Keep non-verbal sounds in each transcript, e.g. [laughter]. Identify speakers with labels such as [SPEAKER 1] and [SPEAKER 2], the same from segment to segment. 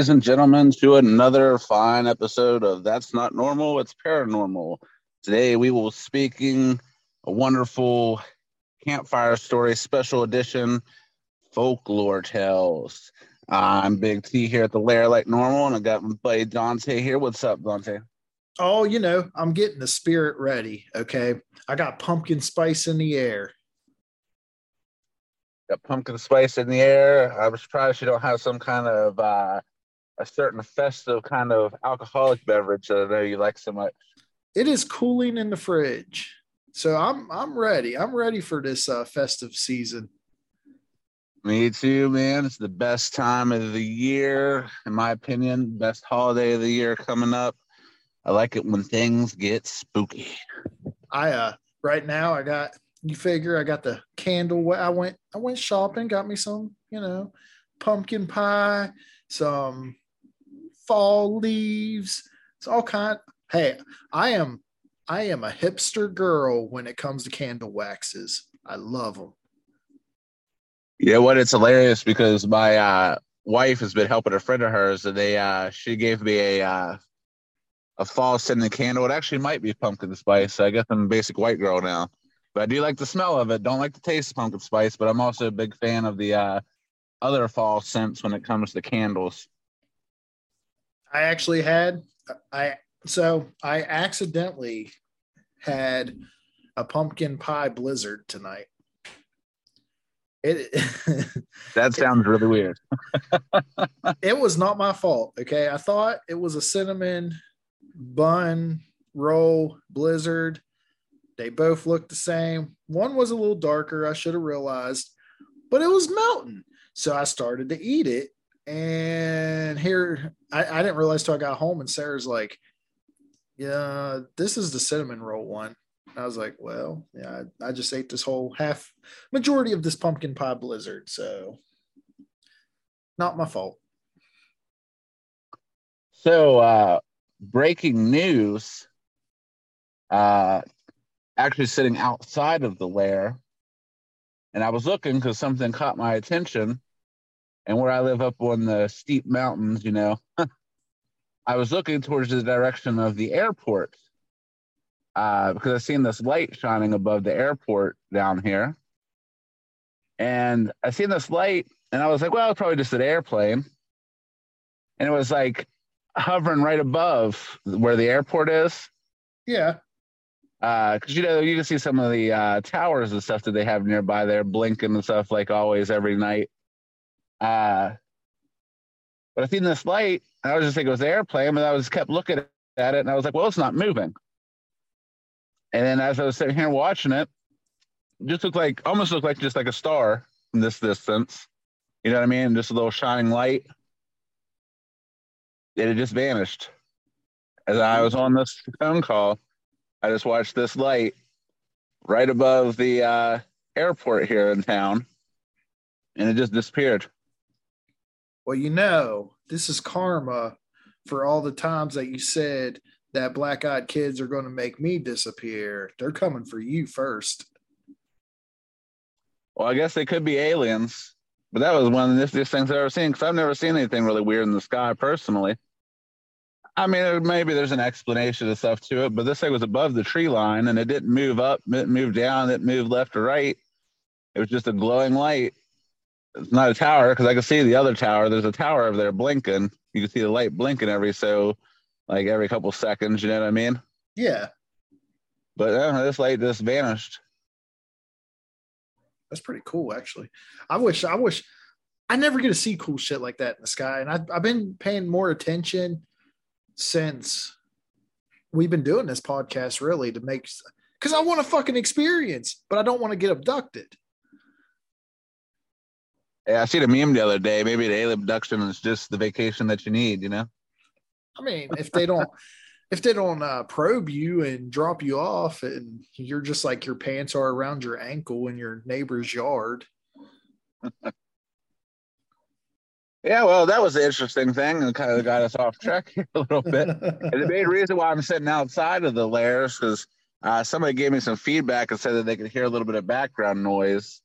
[SPEAKER 1] ladies and gentlemen, to another fine episode of That's Not Normal, It's Paranormal. Today we will be speaking a wonderful campfire story special edition folklore tales. I'm Big T here at the lair like normal, and I got my buddy Dante here. What's up, Dante?
[SPEAKER 2] Oh, you know, I'm getting the spirit ready. Okay. I got pumpkin spice in the air.
[SPEAKER 1] Got pumpkin spice in the air. I was surprised you don't have some kind of uh, a certain festive kind of alcoholic beverage that I know you like so much.
[SPEAKER 2] It is cooling in the fridge. So I'm I'm ready. I'm ready for this uh, festive season.
[SPEAKER 1] Me too, man. It's the best time of the year, in my opinion. Best holiday of the year coming up. I like it when things get spooky.
[SPEAKER 2] I uh right now I got you figure I got the candle I went I went shopping, got me some, you know, pumpkin pie, some fall leaves. It's all kind hey, I am I am a hipster girl when it comes to candle waxes. I love them.
[SPEAKER 1] Yeah, what? It's hilarious because my uh, wife has been helping a friend of hers, and they uh, she gave me a uh, a fall scented candle. It actually might be pumpkin spice. I guess I'm a basic white girl now, but I do like the smell of it. Don't like the taste of pumpkin spice, but I'm also a big fan of the uh, other fall scents when it comes to candles.
[SPEAKER 2] I actually had I so I accidentally had a pumpkin pie blizzard tonight. It [laughs]
[SPEAKER 1] That sounds really weird. [laughs]
[SPEAKER 2] it was not my fault. Okay. I thought it was a cinnamon bun roll blizzard. They both looked the same. One was a little darker, I should have realized, but it was melting. So I started to eat it. And here, I, I didn't realize till I got home, and Sarah's like, Yeah, this is the cinnamon roll one. I was like, Well, yeah, I, I just ate this whole half majority of this pumpkin pie blizzard. So not my fault.
[SPEAKER 1] So, uh, breaking news. Uh, actually sitting outside of the lair, and I was looking because something caught my attention. And where I live up on the steep mountains, you know, [laughs] I was looking towards the direction of the airport uh, because I seen this light shining above the airport down here. And I seen this light, and I was like, well, it's probably just an airplane. And it was like hovering right above where the airport is.
[SPEAKER 2] Yeah.
[SPEAKER 1] Because, you know, you can see some of the uh, towers and stuff that they have nearby there blinking and stuff like always every night. Uh, but I seen this light, and I was just thinking it was the airplane, but I was kept looking at it, and I was like, well, it's not moving. And then as I was sitting here watching it, it just looked like almost looked like just like a star in this distance. You know what I mean? Just a little shining light. And it just vanished. As I was on this phone call, I just watched this light right above the uh, airport here in town, and it just disappeared.
[SPEAKER 2] Well, you know, this is karma for all the times that you said that black eyed kids are going to make me disappear. They're coming for you first.
[SPEAKER 1] Well, I guess they could be aliens, but that was one of the niftiest things I've ever seen because I've never seen anything really weird in the sky personally. I mean, maybe there's an explanation and stuff to it, but this thing was above the tree line and it didn't move up, it didn't move down, it moved left or right. It was just a glowing light. It's not a tower because I can see the other tower. There's a tower over there blinking. You can see the light blinking every so, like every couple seconds. You know what I mean?
[SPEAKER 2] Yeah,
[SPEAKER 1] But uh, this light just vanished.
[SPEAKER 2] that's pretty cool, actually. I wish, I wish, I never get to see cool shit like that in the sky. And I, I've been paying more attention since we've been doing this podcast, really, to make Because I want a fucking experience, but I don't want to get abducted.
[SPEAKER 1] Yeah, I seen a meme the other day. Maybe the alien abduction is just the vacation that you need, you know?
[SPEAKER 2] I mean, if they don't [laughs] if they don't uh, probe you and drop you off and you're just like your pants are around your ankle in your neighbor's yard. [laughs]
[SPEAKER 1] yeah, well, that was the interesting thing and kind of got us off track here a little bit. and the main reason why I'm sitting outside of the lairs because uh, somebody gave me some feedback and said that they could hear a little bit of background noise.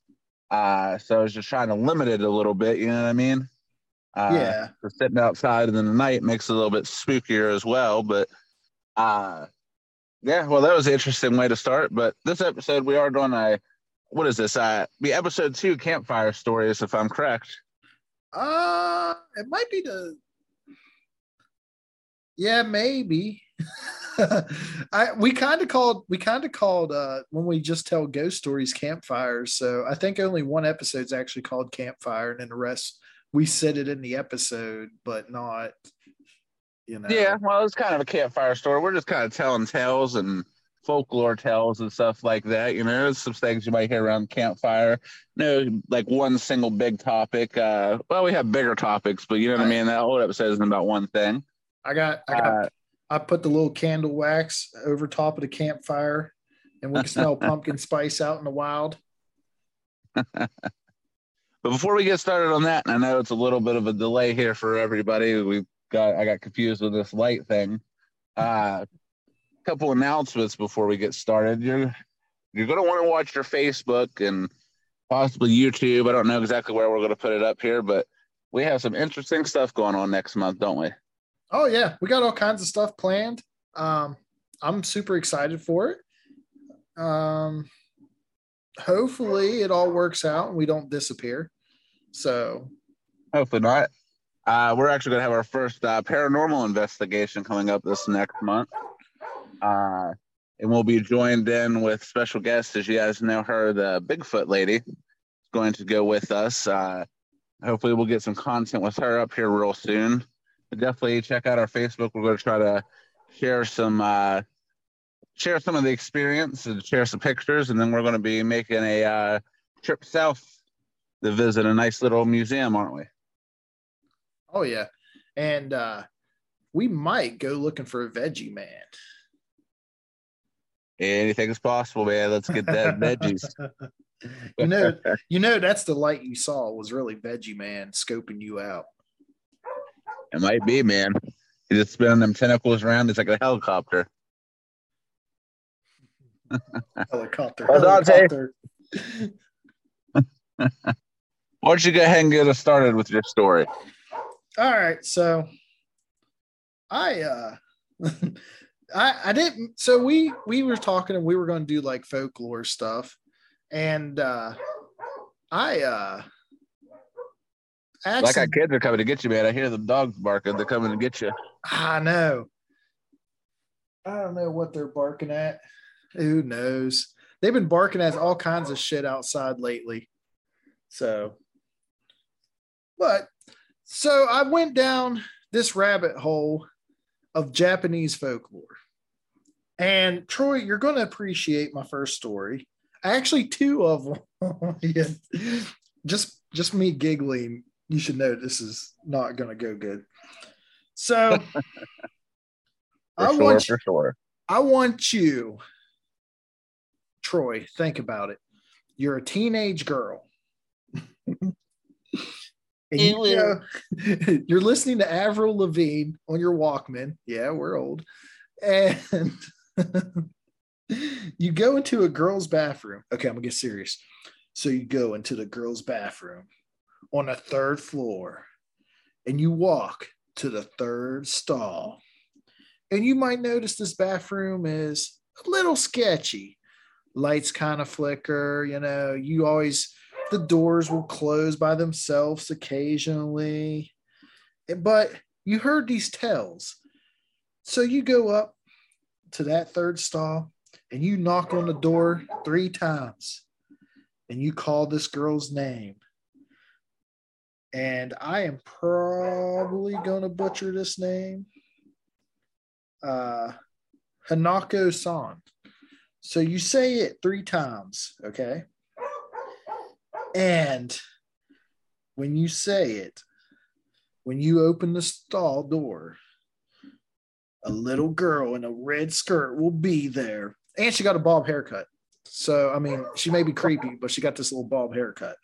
[SPEAKER 1] Uh, so I was just trying to limit it a little bit. You know what I mean? Uh,
[SPEAKER 2] yeah.
[SPEAKER 1] So sitting outside in the night makes it a little bit spookier as well. But uh, yeah, well, that was an interesting way to start. But this episode, we are doing a what is this? Uh, be episode two campfire stories, if I'm correct.
[SPEAKER 2] Uh, it might be the. Yeah, maybe. [laughs] I we kind of called we kind of called uh when we just tell ghost stories campfires. So I think only one episode's actually called campfire, and then the rest we said it in the episode, but not you know.
[SPEAKER 1] Yeah, well, it's kind of a campfire story. We're just kind of telling tales and folklore tales and stuff like that. You know, there's some things you might hear around campfire. No, like one single big topic. Uh, well, we have bigger topics, but you know what I, I mean. That whole episode isn't about one thing.
[SPEAKER 2] I got, I got, uh, I put the little candle wax over top of the campfire, and we can smell [laughs] pumpkin spice out in the wild. [laughs]
[SPEAKER 1] but before we get started on that, and I know it's a little bit of a delay here for everybody. We got, I got confused with this light thing. Uh, couple announcements before we get started. You're you're going to want to watch your Facebook and possibly YouTube. I don't know exactly where we're going to put it up here, but we have some interesting stuff going on next month, don't we?
[SPEAKER 2] Oh yeah, we got all kinds of stuff planned. Um, I'm super excited for it. Um, hopefully it all works out and we don't disappear. So
[SPEAKER 1] hopefully not. Uh, we're actually going to have our first uh, paranormal investigation coming up this next month. Uh, and we'll be joined in with special guests, as you guys know her, the Bigfoot lady, is going to go with us. Uh, hopefully, we'll get some content with her up here real soon. Definitely check out our Facebook. We're going to try to share some uh, share some of the experience and share some pictures, and then we're going to be making a uh, trip south to visit a nice little museum, aren't we?
[SPEAKER 2] Oh yeah, and uh, we might go looking for a veggie man.
[SPEAKER 1] Anything is possible, man. Let's get that [laughs] veggies.
[SPEAKER 2] you know, you know that's the light you saw was really Veggie Man scoping you out.
[SPEAKER 1] It might be, man. He's just spinning them tentacles around. It's like a helicopter. [laughs]
[SPEAKER 2] helicopter.
[SPEAKER 1] Well, helicopter. [laughs] Why don't you go ahead and get us started with your story?
[SPEAKER 2] All right. So I uh [laughs] I I didn't. So we we were talking and we were going to do like folklore stuff, and uh I uh
[SPEAKER 1] like our kids are coming to get you, man. I hear the dogs barking. They're coming to get you.
[SPEAKER 2] I know. I don't know what they're barking at. Who knows? They've been barking at all kinds of shit outside lately. So, but so I went down this rabbit hole of Japanese folklore. And Troy, you're going to appreciate my first story. Actually, two of [laughs] them. yeah. Just just me giggling. You should know this is not going to go good. So [laughs] I
[SPEAKER 1] sure,
[SPEAKER 2] want
[SPEAKER 1] you, sure.
[SPEAKER 2] I want you, Troy. Think about it. You're a teenage girl. [laughs] And you know, [laughs] you're listening to Avril Lavigne on your Walkman. Yeah, we're old. And you go into a girl's bathroom. Okay, I'm gonna get serious. So you go into the girl's bathroom on a third floor and you walk to the third stall. And you might notice this bathroom is a little sketchy. Lights kind of flicker, you know, you always the doors will close by themselves occasionally. But you heard these tells. So you go up to that third stall and you knock on the door three times and you call this girl's name. And I am probably going to butcher this name. Uh, Hanako san. So you say it three times, okay? And when you say it, when you open the stall door, a little girl in a red skirt will be there. And she got a bob haircut. So, I mean, she may be creepy, but she got this little bob haircut.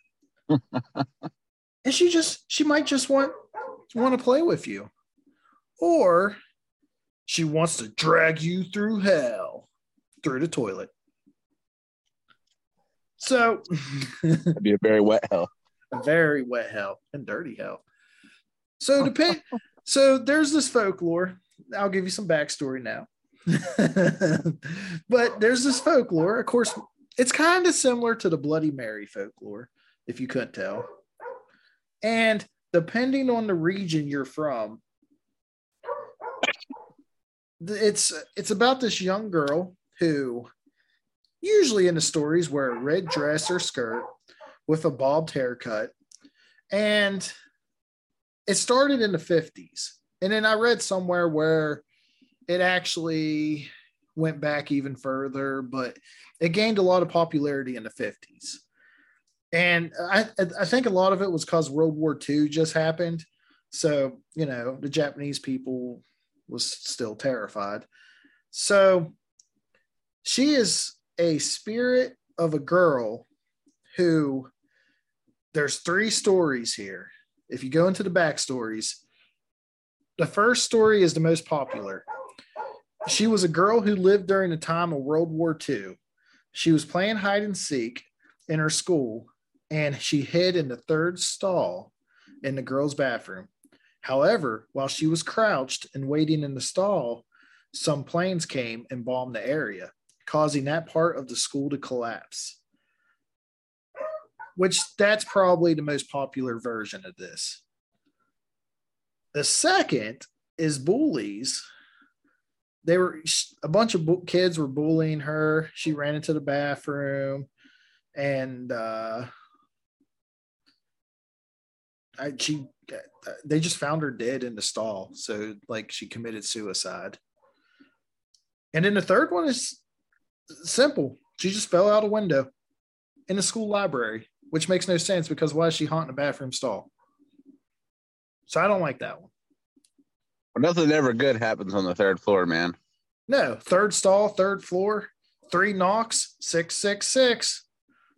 [SPEAKER 2] [laughs] and she just, she might just want, want to play with you. Or she wants to drag you through hell, through the toilet. So, [laughs]
[SPEAKER 1] That'd be a very wet hell.
[SPEAKER 2] very wet hell and dirty hell. So depend. [laughs] so there's this folklore. I'll give you some backstory now. [laughs] but there's this folklore. Of course, it's kind of similar to the Bloody Mary folklore, if you couldn't tell. And depending on the region you're from, it's it's about this young girl who usually in the stories wear a red dress or skirt with a bobbed haircut. And it started in the 50s and then i read somewhere where it actually went back even further but it gained a lot of popularity in the 50s and i i think a lot of it was because world war ii just happened so you know the japanese people was still terrified so she is a spirit of a girl who there's three stories here. If you go into the backstories, the first story is the most popular. She was a girl who lived during the time of World War II. She was playing hide and seek in her school and she hid in the third stall in the girls' bathroom. However, while she was crouched and waiting in the stall, some planes came and bombed the area, causing that part of the school to collapse which that's probably the most popular version of this. The second is bullies. They were a bunch of kids were bullying her. She ran into the bathroom, and uh, I, she uh, uh, they just found her dead in the stall. So like she committed suicide. And then the third one is simple. She just fell out a window in the school library which makes no sense because why is she haunting a bathroom stall? So I don't like that one.
[SPEAKER 1] Well, nothing ever good happens on the third floor, man.
[SPEAKER 2] No, third stall, third floor, three knocks, six, six, six.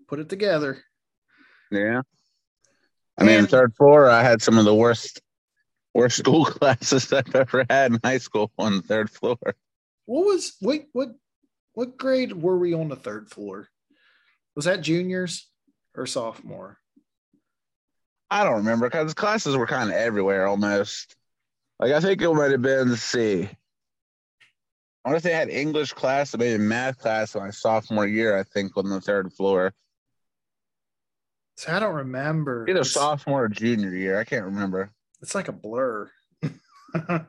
[SPEAKER 2] Put it together.
[SPEAKER 1] Yeah. I mean,
[SPEAKER 2] And-
[SPEAKER 1] third floor, I had some of the worst, worst [laughs] school classes I've ever had in high school on the third floor.
[SPEAKER 2] What was what what what grade were we on the third floor? Was that juniors or sophomore?
[SPEAKER 1] I don't remember because classes were kind of everywhere almost. Like I think it might have been. See. I wonder if they had English class or maybe math class my sophomore year. I think on the third floor,
[SPEAKER 2] So I don't remember.
[SPEAKER 1] either sophomore or junior year. I can't remember.
[SPEAKER 2] It's like a blur. [laughs]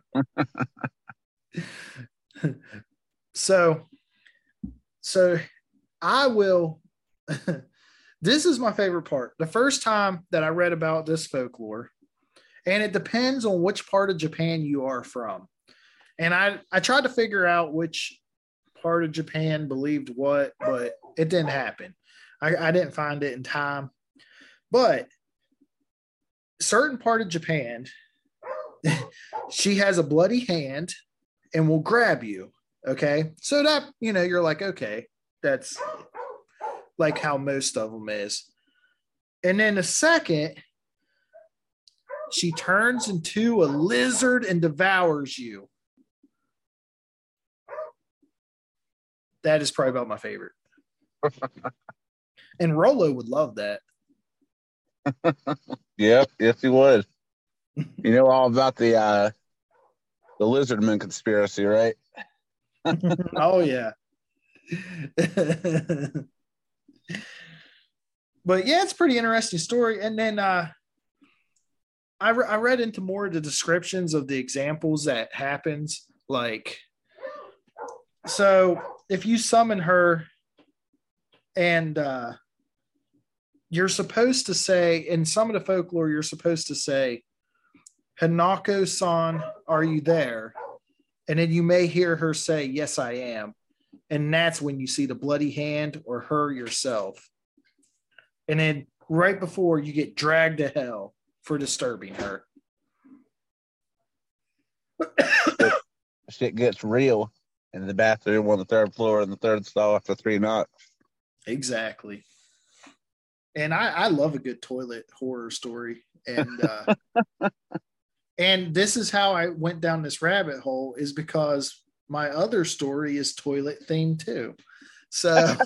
[SPEAKER 2] so, so I will. [laughs] this is my favorite part. The first time that I read about this folklore, and it depends on which part of Japan you are from. And I I tried to figure out which part of Japan believed what, but it didn't happen. I, I didn't find it in time. But certain part of Japan, [laughs] she has a bloody hand and will grab you. Okay. So that, you know, you're like, okay, that's like how most of them is. And then the second, she turns into a lizard and devours you. That is probably about my favorite. [laughs] and Rolo would love that.
[SPEAKER 1] Yep, yes, he would. you know all about the uh the lizardman conspiracy, right? [laughs]
[SPEAKER 2] oh yeah. [laughs] but yeah, it's pretty interesting story. And then uh, I re- I read into more of the descriptions of the examples that happens. Like, so if you summon her, and uh, you're supposed to say in some of the folklore, you're supposed to say, "Hanako-san, are you there?" and then you may hear her say, "Yes, I am," and that's when you see the bloody hand or her yourself. And then right before you get dragged to hell for disturbing her.
[SPEAKER 1] Shit gets real in the bathroom on the third floor in the third stall after three knocks.
[SPEAKER 2] Exactly. And I, I love a good toilet horror story. And uh, [laughs] and this is how I went down this rabbit hole is because my other story is toilet themed too. So [laughs]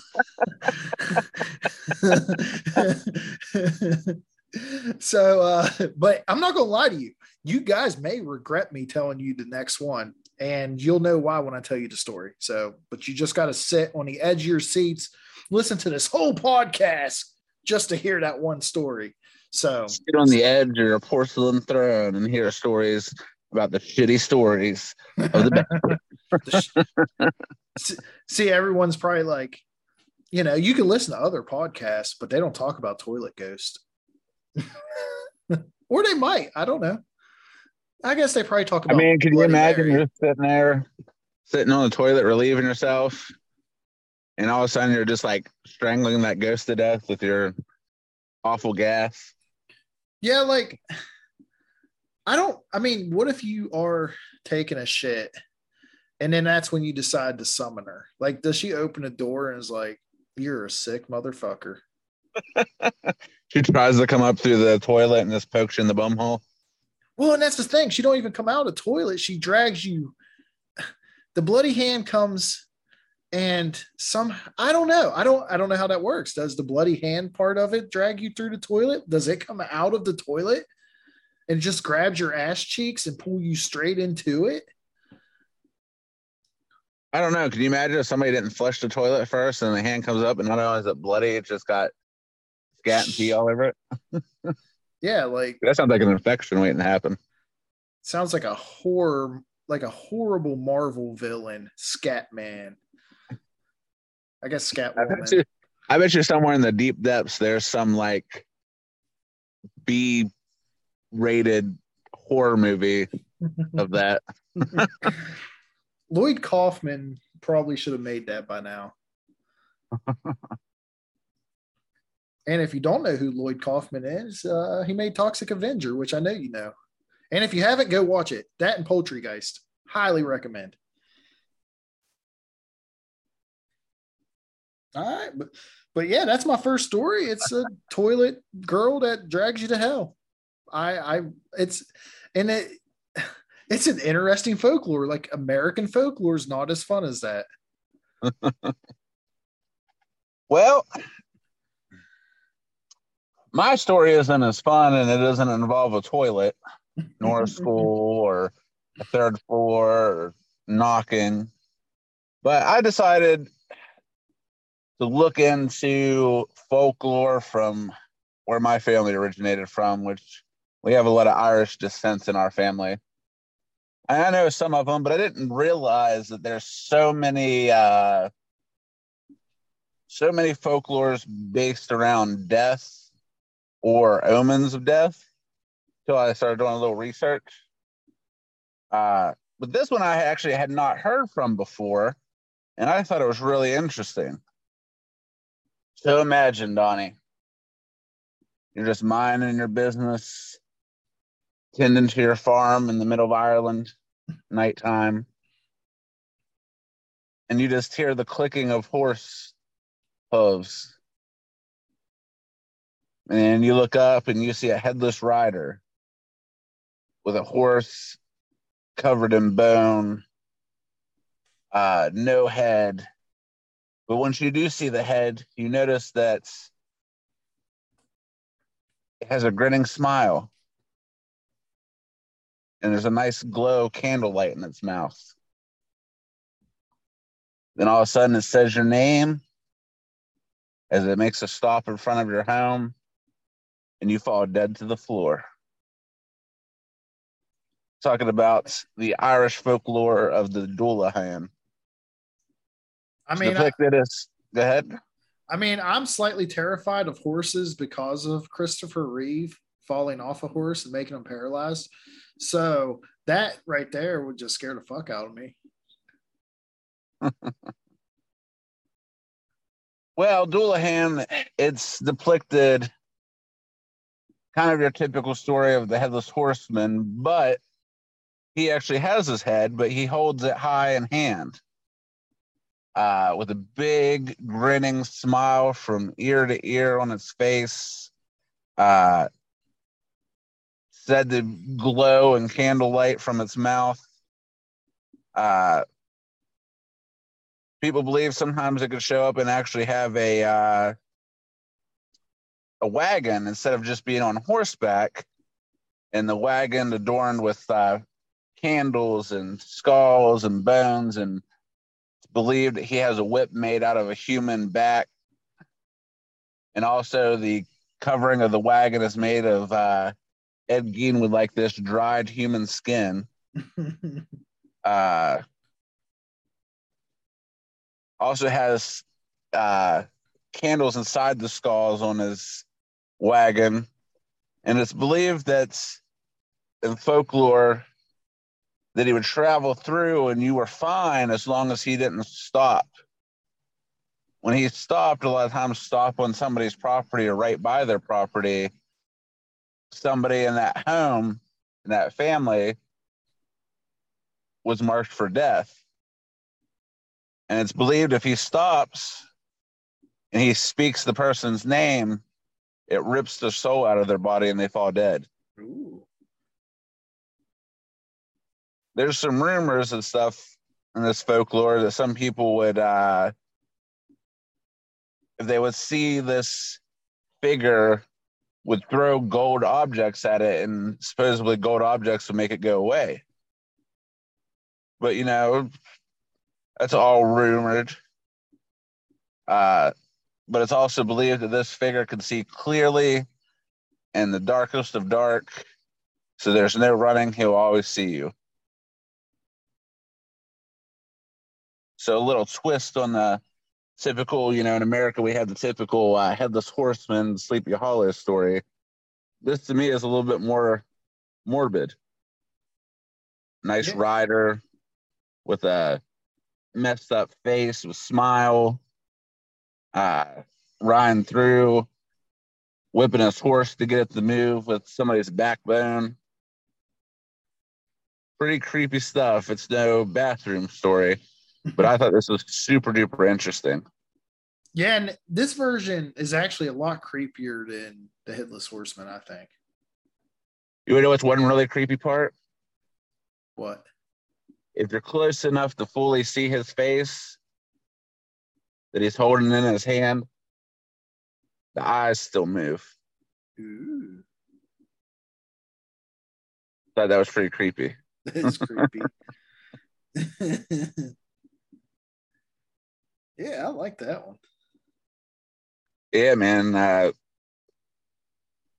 [SPEAKER 2] [laughs] so uh but I'm not gonna lie to you. You guys may regret me telling you the next one, and you'll know why when I tell you the story. So, but you just gotta sit on the edge of your seats, listen to this whole podcast just to hear that one story. So
[SPEAKER 1] Sit on the edge of your porcelain throne and hear stories about the shitty stories of the [laughs]
[SPEAKER 2] see- see, everyone's probably like, you know, you can listen to other podcasts, but they don't talk about toilet ghost. [laughs] or they might. I don't know. I guess they probably talk about.
[SPEAKER 1] I mean, can you imagine you're sitting there, sitting on the toilet, relieving yourself, and all of a sudden you're just like strangling that ghost to death with your awful gas?
[SPEAKER 2] Yeah, like I don't. I mean, what if you are taking a shit, and then that's when you decide to summon her? Like, does she open a door and is like, "You're a sick motherfucker"? [laughs]
[SPEAKER 1] She tries to come up through the toilet and just pokes you in the bum hole.
[SPEAKER 2] Well, and that's the thing. She don't even come out of the toilet. She drags you. The bloody hand comes and some I don't know. I don't I don't know how that works. Does the bloody hand part of it drag you through the toilet? Does it come out of the toilet and just grabs your ass cheeks and pull you straight into it?
[SPEAKER 1] I don't know. Can you imagine if somebody didn't flush the toilet first and the hand comes up and not only is it bloody, it just got scat and pee all over it? [laughs]
[SPEAKER 2] Yeah, like
[SPEAKER 1] That sounds like an infection waiting to happen.
[SPEAKER 2] sounds like a horror like a horrible Marvel villain, Scatman. I guess Scat
[SPEAKER 1] I bet you, I bet you somewhere in the deep depths there's some like B rated horror movie of [laughs] that. [laughs]
[SPEAKER 2] Lloyd Kaufman probably should have made that by now. [laughs] and if you don't know who Lloyd Kaufman is, uh, he made Toxic Avenger, which I know you know. And if you haven't, go watch it. That and Poultrygeist. Highly recommend. All right, but but yeah, that's my first story. It's a toilet girl that drags you to hell. I I it's and it [sighs] it's an interesting folklore. Like American folklore is not as fun as that. [laughs]
[SPEAKER 1] Well, my story isn't as fun and it doesn't involve a toilet, nor a school [laughs] or a third floor or knocking. But I decided to look into folklore from where my family originated from, which we have a lot of Irish descent in our family. I know some of them, but I didn't realize that there's so many uh, so many folklores based around death or omens of death until I started doing a little research. Uh, but this one I actually had not heard from before, and I thought it was really interesting. So imagine, Donnie, you're just minding your business, tending to your farm in the middle of Ireland, nighttime, and you just hear the clicking of horse hooves. And you look up and you see a headless rider with a horse covered in bone, uh, no head. But once you do see the head, you notice that it has a grinning smile. And there's a nice glow candlelight in its mouth. Then all of a sudden it says your name as it makes a stop in front of your home and you fall dead to the floor. Talking about the Irish folklore of the Dullahan.
[SPEAKER 2] I mean, I,
[SPEAKER 1] depicted as go ahead.
[SPEAKER 2] I mean, I'm slightly terrified of horses because of Christopher Reeve falling off a horse and making him paralyzed. So that right there would just scare the fuck out of me. [laughs]
[SPEAKER 1] Well, Dullahan, it's depicted kind of your typical story of the headless horseman, but he actually has his head, but he holds it high in hand. Uh, with a big grinning smile from ear to ear on its face. Uh, said to glow in candlelight from its mouth. Uh, people believe sometimes it could show up and actually have a uh, a wagon instead of just being on horseback, and the wagon adorned with uh, candles and skulls and bones, and believed that he has a whip made out of a human back, and also the covering of the wagon is made of uh, Ed Gein would like this dried human skin. [laughs] uh, also has uh, candles inside the skulls on his wagon. And it's believed that in folklore that he would travel through and you were fine as long as he didn't stop. When he stopped, a lot of times stop on somebody's property or right by their property, somebody in that home, in that family, was marked for death. And it's believed if he stops and he speaks the person's name, it rips the soul out of their body and they fall dead.
[SPEAKER 2] Ooh.
[SPEAKER 1] There's some rumors and stuff in this folklore that some people would, uh, if they would see this figure, would throw gold objects at it, and supposedly gold objects would make it go away. But you know, that's all rumored. Uh, but it's also believed that this figure can see clearly in the darkest of dark. So there's no running, he'll always see you. So a little twist on the typical, you know, in America we have the typical uh, headless horseman, Sleepy Hollow story. This to me is a little bit more morbid. Nice
[SPEAKER 2] Yeah.
[SPEAKER 1] rider with a messed up face with smile, uh, riding through, whipping his horse to get it to move with somebody's backbone. Pretty creepy stuff. It's no bathroom story, but I thought this was super duper interesting.
[SPEAKER 2] Yeah, and this version is actually a lot creepier than the Headless Horseman, I think.
[SPEAKER 1] You know what's one really creepy part?
[SPEAKER 2] What?
[SPEAKER 1] If you're close enough to fully see his face that he's holding in his hand, the eyes still move.
[SPEAKER 2] Ooh,
[SPEAKER 1] Thought that was pretty creepy. [laughs]
[SPEAKER 2] that is creepy. [laughs] [laughs] yeah, I like that one.
[SPEAKER 1] Yeah, man. Uh,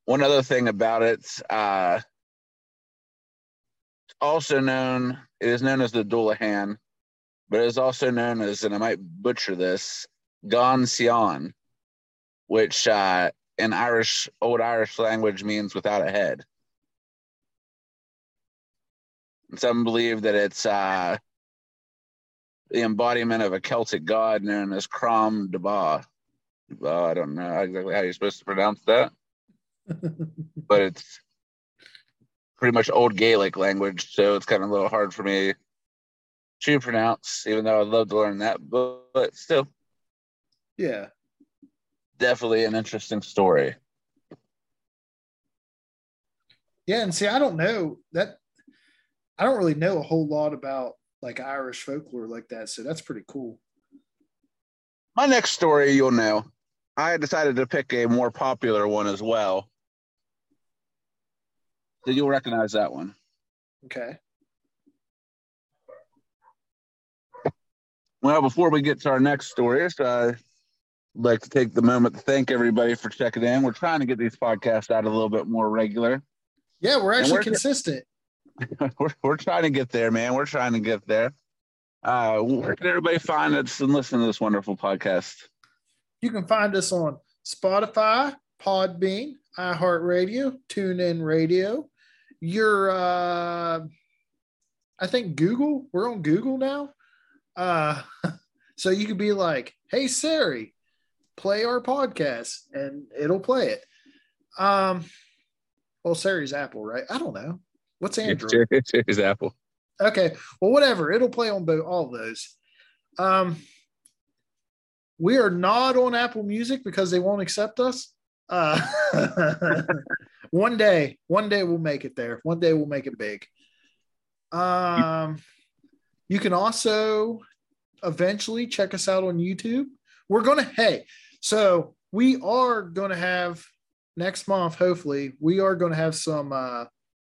[SPEAKER 1] one other thing about it, uh, it's also known, it is known as the Dullahan, but it is also known as, and I might butcher this, Gon Sion, which uh, in Irish, old Irish language means without a head. And some believe that it's uh, the embodiment of a Celtic god known as Crom Daba. Well, I don't know exactly how you're supposed to pronounce that, [laughs] but it's pretty much old Gaelic language, so it's kind of a little hard for me to pronounce, even though I'd love to learn that. But, but still,
[SPEAKER 2] yeah.
[SPEAKER 1] definitely an interesting story.
[SPEAKER 2] Yeah, and see, I don't know that. I don't really know a whole lot about like Irish folklore like that, so that's pretty cool.
[SPEAKER 1] My next story, you'll know. I decided to pick a more popular one as well. Did you'll recognize that one?
[SPEAKER 2] Okay.
[SPEAKER 1] Well, before we get to our next stories, uh, I'd like to take the moment to thank everybody for checking in. We're trying to get these podcasts out a little bit more regular.
[SPEAKER 2] Yeah, we're actually
[SPEAKER 1] we're-
[SPEAKER 2] consistent. [laughs]
[SPEAKER 1] we're, we're trying to get there, man. We're trying to get there. Uh, where can everybody find us and listen to this wonderful podcast?
[SPEAKER 2] You can find us on Spotify, Podbean, iHeartRadio, TuneIn Radio. Your, uh, I think Google. We're on Google now. Uh, [laughs] so you could be like, "Hey Siri, play our podcast and it'll play it. Um, well, Siri's Apple, right? I don't know. What's Android?
[SPEAKER 1] Siri's [laughs] Apple.
[SPEAKER 2] Okay. Well, whatever. It'll play on both all of those. Um, we are not on Apple Music because they won't accept us. Uh, [laughs] one day, one day we'll make it there. One day we'll make it big. Um, you can also eventually check us out on YouTube. We're gonna hey, so we are gonna have next month. Hopefully, we are gonna have some uh,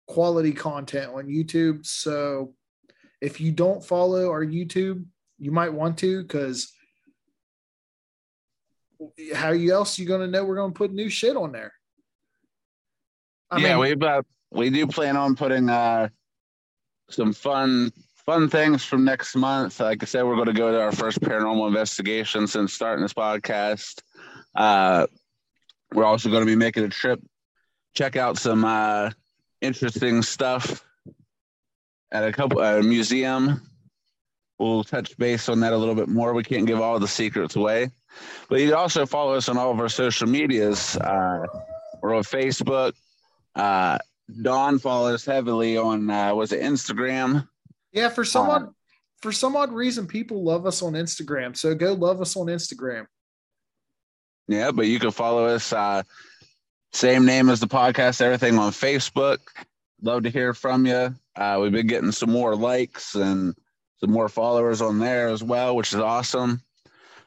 [SPEAKER 2] quality content on YouTube. So if you don't follow our YouTube, you might want to because how else you gonna know we're gonna put new shit on there? I
[SPEAKER 1] yeah,
[SPEAKER 2] mean,
[SPEAKER 1] we uh, we do plan on putting uh some fun fun things from next month. Like I said, we're going to go to our first paranormal investigation since starting this podcast. Uh, we're also going to be making a trip, check out some uh, interesting stuff at a couple at a museum. We'll touch base on that a little bit more. We can't give all the secrets away, but you can also follow us on all of our social medias. Uh, we're on Facebook. Uh, Don follows heavily on uh, was it Instagram?
[SPEAKER 2] yeah, for some
[SPEAKER 1] uh,
[SPEAKER 2] odd for some odd reason, people love us on Instagram. So go love us on Instagram.
[SPEAKER 1] Yeah, but you can follow us. Uh, same name as the podcast, everything on Facebook. Love to hear from you. Uh, we've been getting some more likes and some more followers on there as well, which is awesome.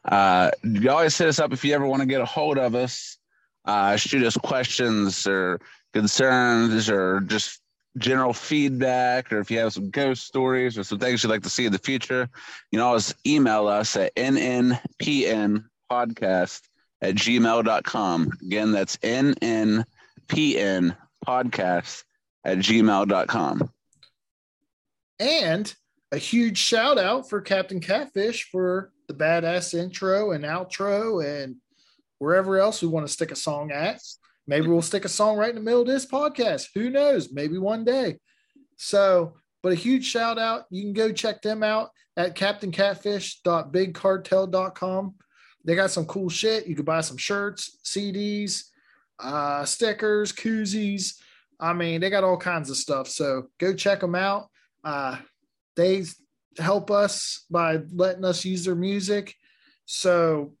[SPEAKER 1] Uh, you always hit us up if you ever want to get a hold of us. Uh, shoot us questions or concerns or just general feedback, or if you have some ghost stories or some things you'd like to see in the future, you can always email us at nnpnpodcast at gmail.com. Again, that's nnpnpodcast at gmail.com.
[SPEAKER 2] And a huge shout out for Captain Catfeesh for the badass intro and outro and wherever else we want to stick a song at. Maybe we'll stick a song right in the middle of this podcast. Who knows? Maybe one day. So, but a huge shout out. You can go check them out at captaincatfeesh.bigcartel.com. They got some cool shit. You could buy some shirts, CDs, uh, stickers, koozies. I mean, they got all kinds of stuff. So go check them out. Uh, they help us by letting us use their music. So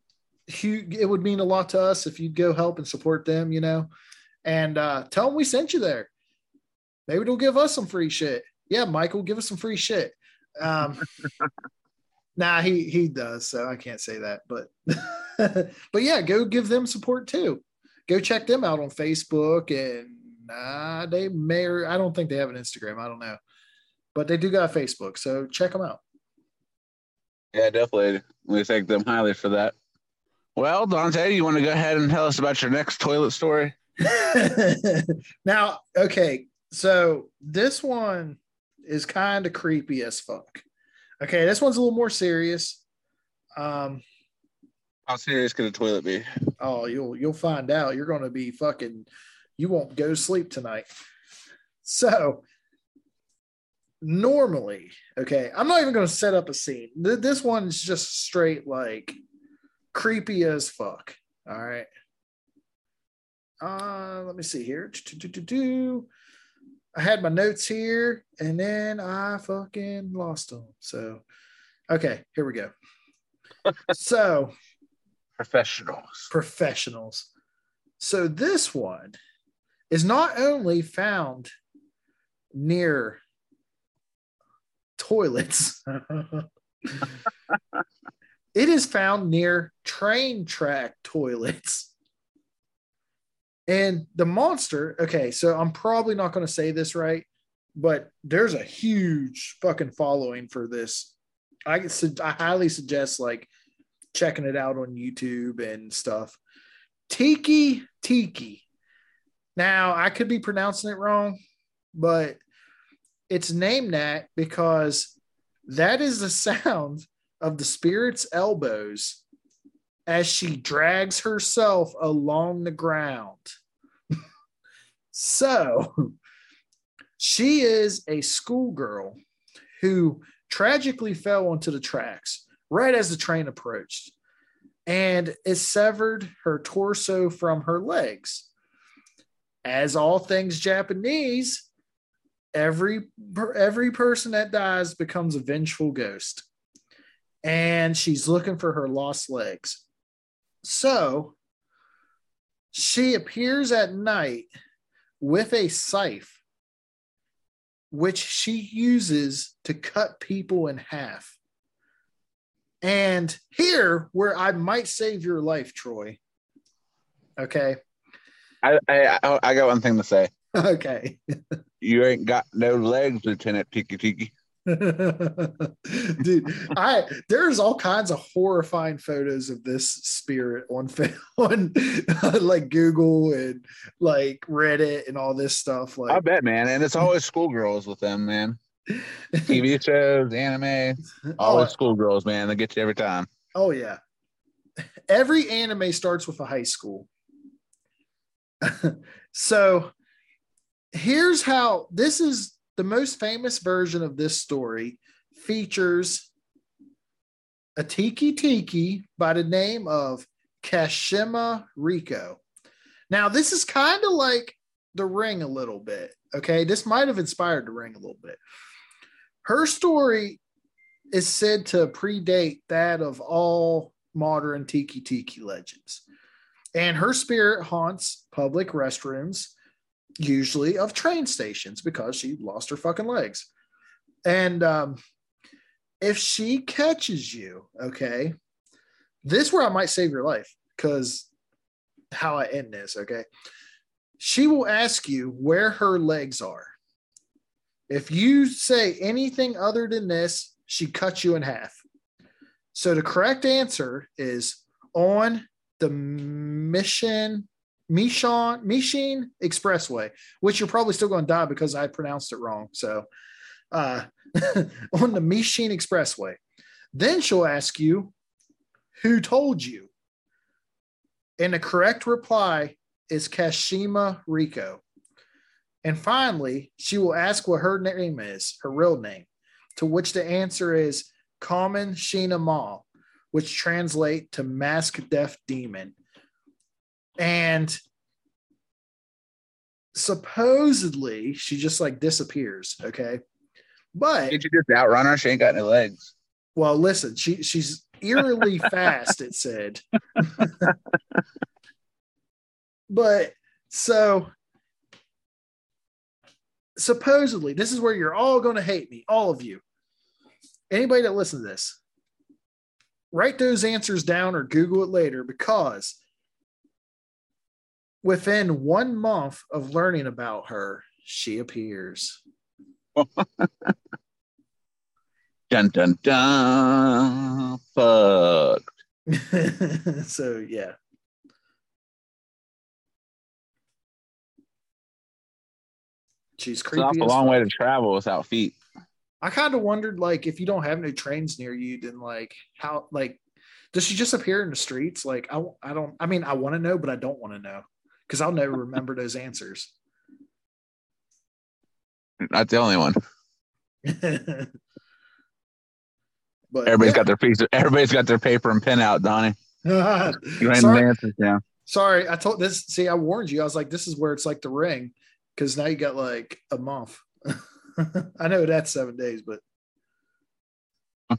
[SPEAKER 2] it would mean a lot to us if you'd go help and support them, you know, and uh, tell them we sent you there. Maybe they'll give us some free shit. Yeah, Michael, give us some free shit. Um, [laughs] nah, he he does, so I can't say that. But [laughs] but yeah, go give them support too. Go check them out on Facebook and uh, they may or I don't think they have an Instagram. I don't know, but they do got a Facebook, so check them out.
[SPEAKER 1] Yeah, definitely. We thank them highly for that. Well, Dante, you want to go ahead and tell us about your next toilet story? [laughs]
[SPEAKER 2] now, okay, so this one is kind of creepy as fuck. Okay, this one's a little more serious. Um,
[SPEAKER 1] How serious could a toilet be?
[SPEAKER 2] oh, you'll you'll find out. You're gonna be fucking. You won't go to sleep tonight. So, normally, okay, I'm not even gonna set up a scene. Th- This one's just straight like creepy as fuck. All right. Uh, let me see here. Do-do-do-do-do. I had my notes here and then I fucking lost them. So, okay, here we go. [laughs] so,
[SPEAKER 1] Professionals.
[SPEAKER 2] professionals. So, this one is not only found near toilets, [laughs] it is found near train track toilets. And the monster, okay, so I'm probably not going to say this right, but there's a huge fucking following for this. I, I highly suggest like checking it out on YouTube and stuff. Teke Teke. Now, I could be pronouncing it wrong, but it's named that because that is the [laughs] sound of the spirit's elbows as she drags herself along the ground. so, she is a schoolgirl who tragically fell onto the tracks right as the train approached. and it severed her torso from her legs. As all things Japanese, every every person that dies becomes a vengeful ghost. And she's looking for her lost legs. So she appears at night with a scythe, which she uses to cut people in half. And here, where I might save your life, Troy. Okay.
[SPEAKER 1] I, I I got one thing to say. [laughs]
[SPEAKER 2] Okay.
[SPEAKER 1] You ain't got no legs, Lieutenant Teke Teke. [laughs]
[SPEAKER 2] Dude, I there's all kinds of horrifying photos of this spirit on [laughs] on [laughs] like Google and like Reddit and all this stuff. Like
[SPEAKER 1] I bet, man. And it's always schoolgirls with them, man. TV shows, anime, oh, always
[SPEAKER 2] oh,
[SPEAKER 1] schoolgirls, man. They get you every time.
[SPEAKER 2] oh yeah. Every anime starts with a high school. so here's how this is the most famous version of this story features a Teke Teke by the name of Kashima Reiko. Now, this is kind of like the ring a little bit. Okay. This might have inspired the ring a little bit. Her story is said to predate that of all modern Teke Teke legends. And her spirit haunts public restrooms, usually of train stations, because she lost her fucking legs. And um, if she catches you, okay, this where I might save your life because how I end this, okay? She will ask you where her legs are. If you say anything other than this, she cuts you in half. So the correct answer is on the Meishin Meishin Meishin Expressway, which you're probably still going to die because I pronounced it wrong. So uh, [laughs] on the Meishin Expressway. Then she'll ask you, who told you? And the correct reply is Kashima Reiko. And finally, she will ask what her name is, her real name, to which the answer is Common Sheena Ma, which translate to mask deaf demon. And supposedly she just like disappears, okay? But
[SPEAKER 1] Did you just outrun her? She ain't got any legs.
[SPEAKER 2] well, listen, she she's eerily [laughs] fast, it said. [laughs] but so supposedly, this is where you're all going to hate me, all of you. Anybody that listens to this, write those answers down or Google it later because within one month of learning about her, she appears. [laughs]
[SPEAKER 1] Dun dun dun. Fuck. [laughs]
[SPEAKER 2] so yeah. She's
[SPEAKER 1] It's
[SPEAKER 2] creepy.
[SPEAKER 1] off a long way to travel without feet.
[SPEAKER 2] I kind of wondered, like, if you don't have any trains near you, then like, how, like, does she just appear in the streets? Like, I, I don't. I mean, I want to know, but I don't want to know because I'll never remember those answers.
[SPEAKER 1] Not the only one. [laughs]
[SPEAKER 2] but
[SPEAKER 1] Everybody's got their piece. Of, everybody's got their paper and pen out, Donnie.
[SPEAKER 2] got. [laughs]
[SPEAKER 1] You writing
[SPEAKER 2] sorry,
[SPEAKER 1] answers down.
[SPEAKER 2] sorry, I told this. See, I warned you. I was like, this is where it's like the ring, because now you got like a month. [laughs] I know that's seven days, but
[SPEAKER 1] I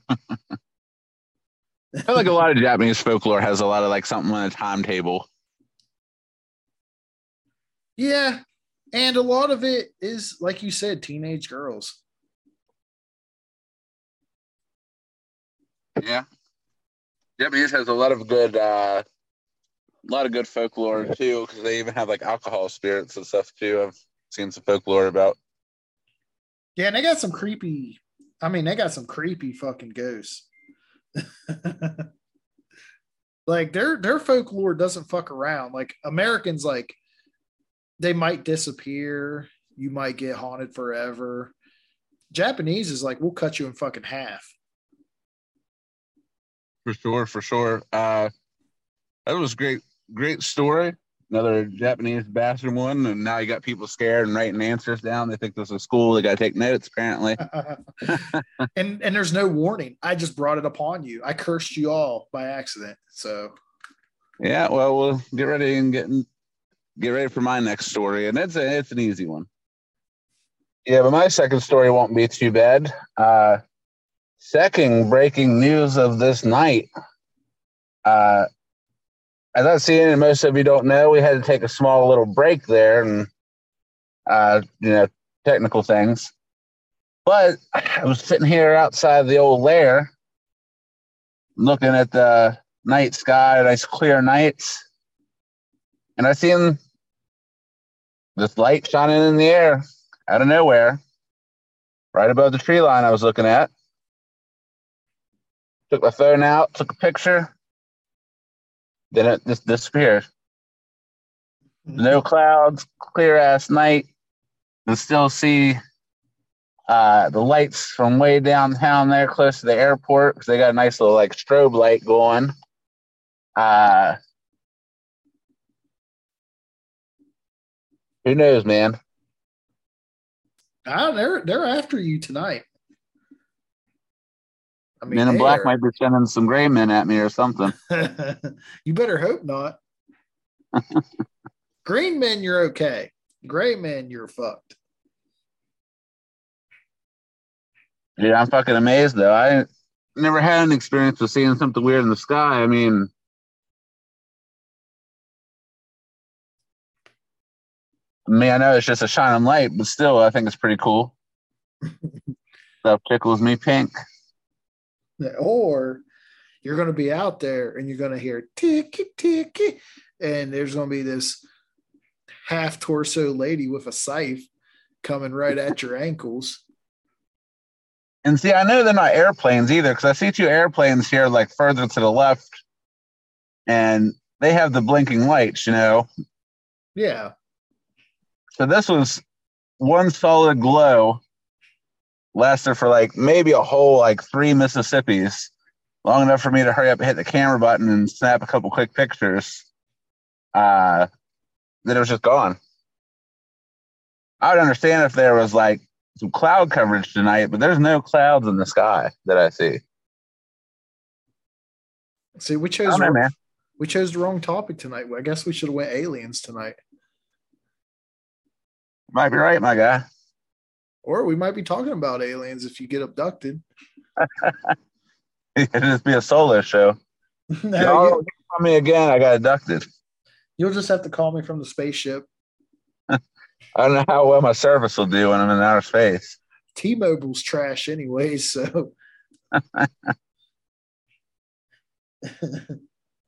[SPEAKER 1] feel like a lot of Japanese folklore has a lot of like something on a timetable.
[SPEAKER 2] Yeah, and a lot of it is like you said, teenage girls.
[SPEAKER 1] Yeah. Japanese has a lot of good uh a lot of good folklore too, because they even have like alcohol spirits and stuff too. I've seen some folklore about.
[SPEAKER 2] Yeah, and they got some creepy. I mean, they got some creepy fucking ghosts. [laughs] like their their folklore doesn't fuck around. Like Americans, like they might disappear. You might get haunted forever. Japanese is like we'll cut you in fucking half.
[SPEAKER 1] For sure, for sure. Uh that was great, great story. Another Japanese bathroom one, and now you got people scared and writing answers down. They think this is school. They got to take notes, apparently. [laughs]
[SPEAKER 2] and and there's no warning. I just brought it upon you. I cursed you all by accident. So
[SPEAKER 1] Yeah, well, we'll get ready and get get ready for my next story, and it's a, it's an easy one. Yeah, but my second story won't be too bad. Uh, second breaking news of this night. Uh, as I've seen, and most of you don't know, we had to take a small little break there, and uh, you know, technical things. But I was sitting here outside the old lair, looking at the night sky, nice clear nights, and I seen this light shining in the air out of nowhere, right above the tree line I was looking at. Took my phone out, took a picture, then it just disappeared. No clouds, clear ass night, and still see uh, the lights from way downtown there, close to the airport, because they got a nice little like strobe light going. Uh, who knows, man?
[SPEAKER 2] Ah, they're they're after you tonight. I mean,
[SPEAKER 1] Men in Black
[SPEAKER 2] are-
[SPEAKER 1] might be sending some gray men at me or something. [laughs]
[SPEAKER 2] you better hope not. [laughs] Green men, you're okay. Gray men, you're fucked.
[SPEAKER 1] Dude, I'm fucking amazed though. I never had an experience with seeing something weird in the sky. I mean, I mean, I know it's just a shining light, but still, I think it's pretty cool. [laughs] Stuff tickles me pink.
[SPEAKER 2] Or you're going to be out there and you're going to hear ticky ticky, and there's going to be this half torso lady with a scythe coming right at your ankles.
[SPEAKER 1] And see, I know they're not airplanes either, because I see two airplanes here, like further to the left, and they have the blinking lights, you know.
[SPEAKER 2] Yeah.
[SPEAKER 1] So this was one solid glow, lasted for like maybe a whole like three Mississippis, long enough for me to hurry up and hit the camera button and snap a couple quick pictures. Uh, then it was just gone. I would understand if there was like some cloud coverage tonight, but there's no clouds in the sky that I see.
[SPEAKER 2] See, we chose
[SPEAKER 1] know, man.
[SPEAKER 2] we chose the wrong topic tonight. I guess we should have went aliens tonight,
[SPEAKER 1] Might be right, my guy.
[SPEAKER 2] or we might be talking about aliens if you get abducted. [laughs]
[SPEAKER 1] It'd just be a solo show.
[SPEAKER 2] no,
[SPEAKER 1] Y'all me again. I got abducted.
[SPEAKER 2] you'll just have to call me from the spaceship. [laughs]
[SPEAKER 1] I don't know how well my service will do when I'm in outer space.
[SPEAKER 2] T-Mobile's trash anyways, so [laughs]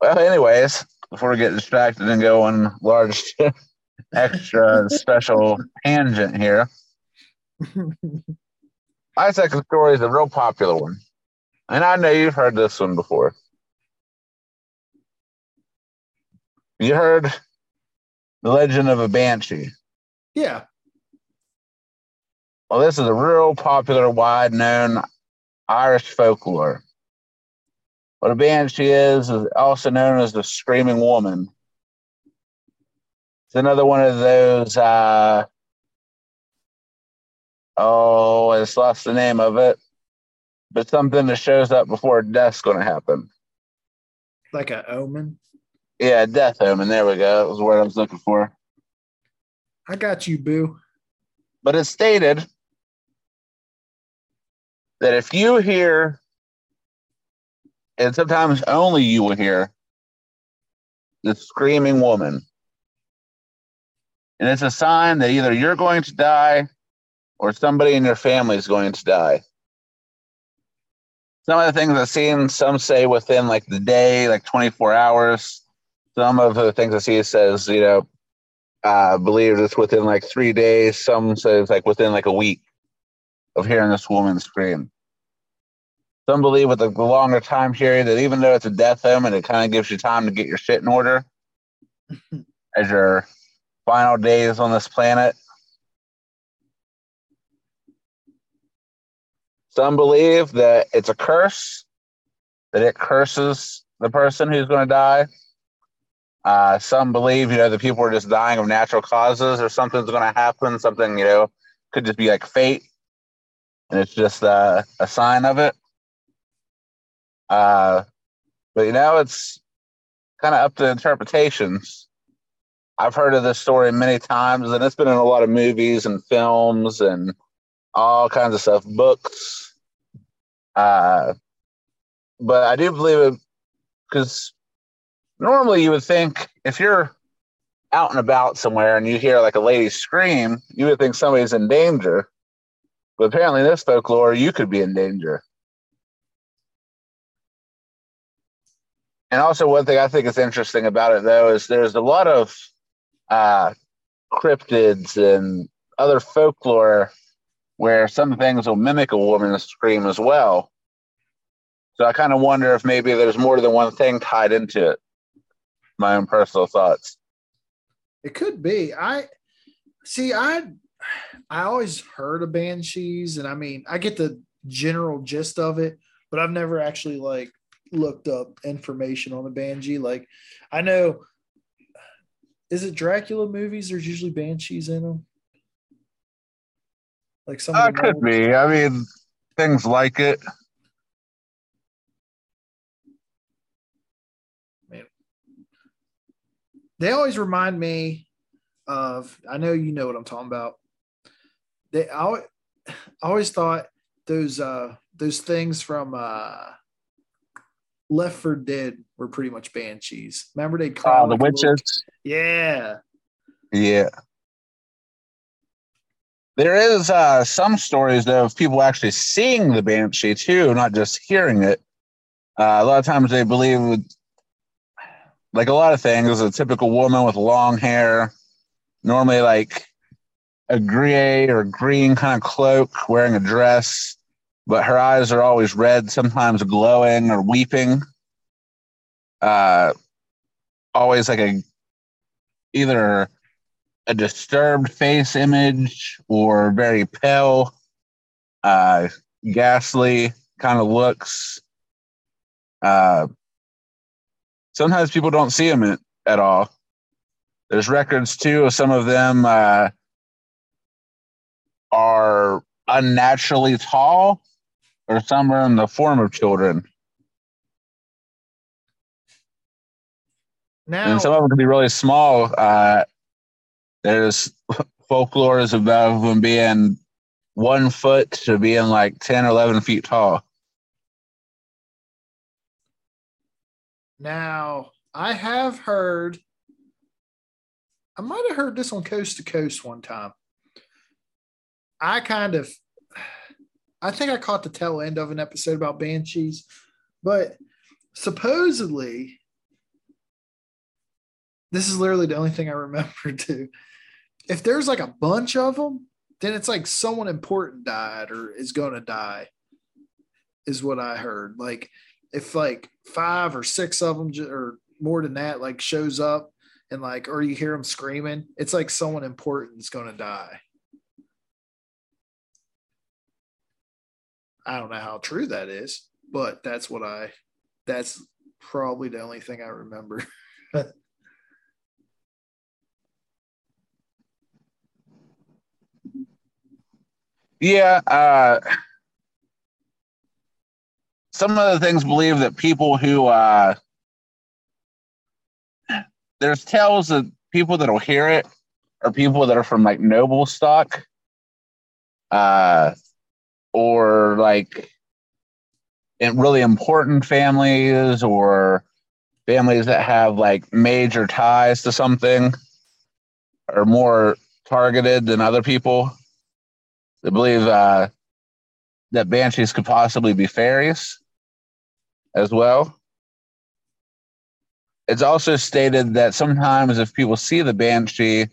[SPEAKER 1] Well, anyways, before we get distracted and go on large, extra special tangent here, [laughs] my second story is a real popular one. And I know you've heard this one before. You heard the legend of a banshee.
[SPEAKER 2] yeah.
[SPEAKER 1] Well, this is a real popular, wide known Irish folklore. What a banshee is is also known as the screaming woman. It's another one of those. Uh, oh, I just lost the name of it, but something that shows up before death's going to happen.
[SPEAKER 2] Like a omen.
[SPEAKER 1] Yeah, death omen. There we go. That was word I was looking for.
[SPEAKER 2] I got you, boo.
[SPEAKER 1] But it's stated that if you hear, and sometimes only you will hear, the screaming woman, and it's a sign that either you're going to die or somebody in your family is going to die. Some of the things I've seen, some say within like the day, like 24 hours. Some of the things I see says, you know, uh, believe it's within like three days. Some say it's like within like a week of hearing this woman scream. Some believe with the longer time period that even though it's a death omen, it kind of gives you time to get your shit in order [laughs] as your final days on this planet. Some believe that it's a curse, that it curses the person who's going to die. Uh, some believe, you know, the people are just dying of natural causes or something's going to happen. Something, you know, could just be like fate, and it's just uh, a sign of it. Uh, but you know, it's kind of up to interpretations. I've heard of this story many times, and it's been in a lot of movies and films and all kinds of stuff, books. Uh, but I do believe it because normally you would think if you're out and about somewhere and you hear like a lady scream, you would think somebody's in danger. But apparently, in this folklore, you could be in danger. And also, one thing I think is interesting about it, though, is there's a lot of uh, cryptids and other folklore where some things will mimic a woman's scream as well. So I kind of wonder if maybe there's more than one thing tied into it. My own personal thoughts.
[SPEAKER 2] It could be. I see. I I always heard of banshees, and I mean, I get the general gist of it, but I've never actually like looked up information on the banshee. Like, I know, is it Dracula movies? There's usually banshees in them. Like some.
[SPEAKER 1] Uh, could be. I mean, things like it.
[SPEAKER 2] they always remind me of I know you know what I'm talking about. They I always, I always thought those uh those things from uh Left 4 Dead were pretty much banshees. Remember they
[SPEAKER 1] called uh, the witches? Little,
[SPEAKER 2] yeah.
[SPEAKER 1] Yeah. There is uh, some stories though of people actually seeing the banshee too, not just hearing it. Uh, a lot of times they believe like a lot of things, a typical woman with long hair, normally like a gray or green kind of cloak, wearing a dress, but her eyes are always red, sometimes glowing or weeping. Uh, always like a either a disturbed face image or very pale, uh, ghastly kind of looks. Uh, sometimes people don't see them in, at all. There's records too of some of them uh, are unnaturally tall, or some are in the form of children.
[SPEAKER 2] Now,
[SPEAKER 1] and some of them can be really small. Uh, there's folklore is about them being one foot to being like 10 or 11 feet tall.
[SPEAKER 2] Now, I have heard, I might have heard this on Coast to Coast one time. I kind of, I think I caught the tail end of an episode about banshees, but supposedly, this is literally the only thing I remember [laughs] too. If there's like a bunch of them, then it's like someone important died or is going to die, is what I heard. Like, if like five or six of them or more than that like shows up and like or you hear them screaming it's like someone important is going to die i don't know how true that is but that's what i that's probably the only thing i remember. [laughs]
[SPEAKER 1] Yeah uh some of the things believe that people who uh, there's tales that people that'll hear it are people that are from like noble stock, uh, or like really important families or families that have like major ties to something are more targeted than other people. They believe uh, that banshees could possibly be fairies as well. It's also stated that sometimes if people see the banshee,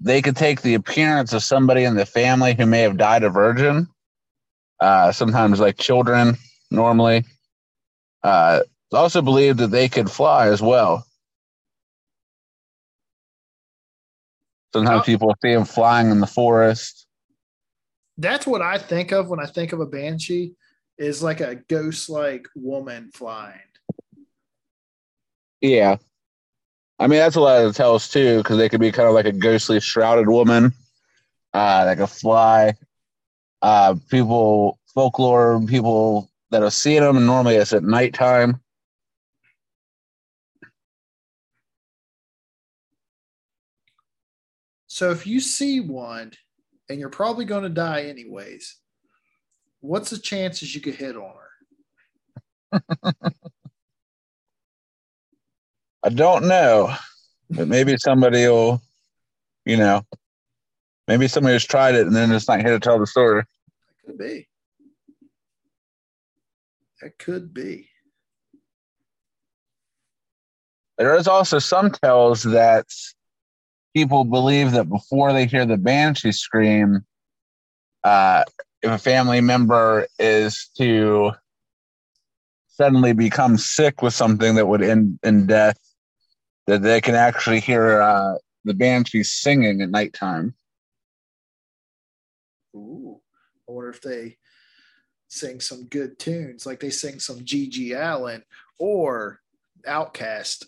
[SPEAKER 1] they could take the appearance of somebody in the family who may have died a virgin. Uh, sometimes, like children, normally. Uh, it's also believed that they could fly as well. Sometimes oh. people see them flying in the forest.
[SPEAKER 2] That's what I think of when I think of a banshee is like a ghost like woman flying.
[SPEAKER 1] Yeah. I mean, that's a lot of the tales too, because they could be kind of like a ghostly shrouded woman, uh, like a fly uh, people, folklore, people that are seeing them. Normally it's at nighttime.
[SPEAKER 2] So if you see one and you're probably going to die anyways, what's the chances you could hit on her? [laughs]
[SPEAKER 1] I don't know, but maybe somebody will, you know, maybe somebody has tried it and then it's not here to tell the story.
[SPEAKER 2] That could be. That could be.
[SPEAKER 1] There is also some tales that people believe that before they hear the banshee scream, uh, if a family member is to suddenly become sick with something that would end in death, that they can actually hear uh, the banshee singing at nighttime.
[SPEAKER 2] Ooh. I wonder if they sing some good tunes, like they sing some G.G. Allen or OutKast.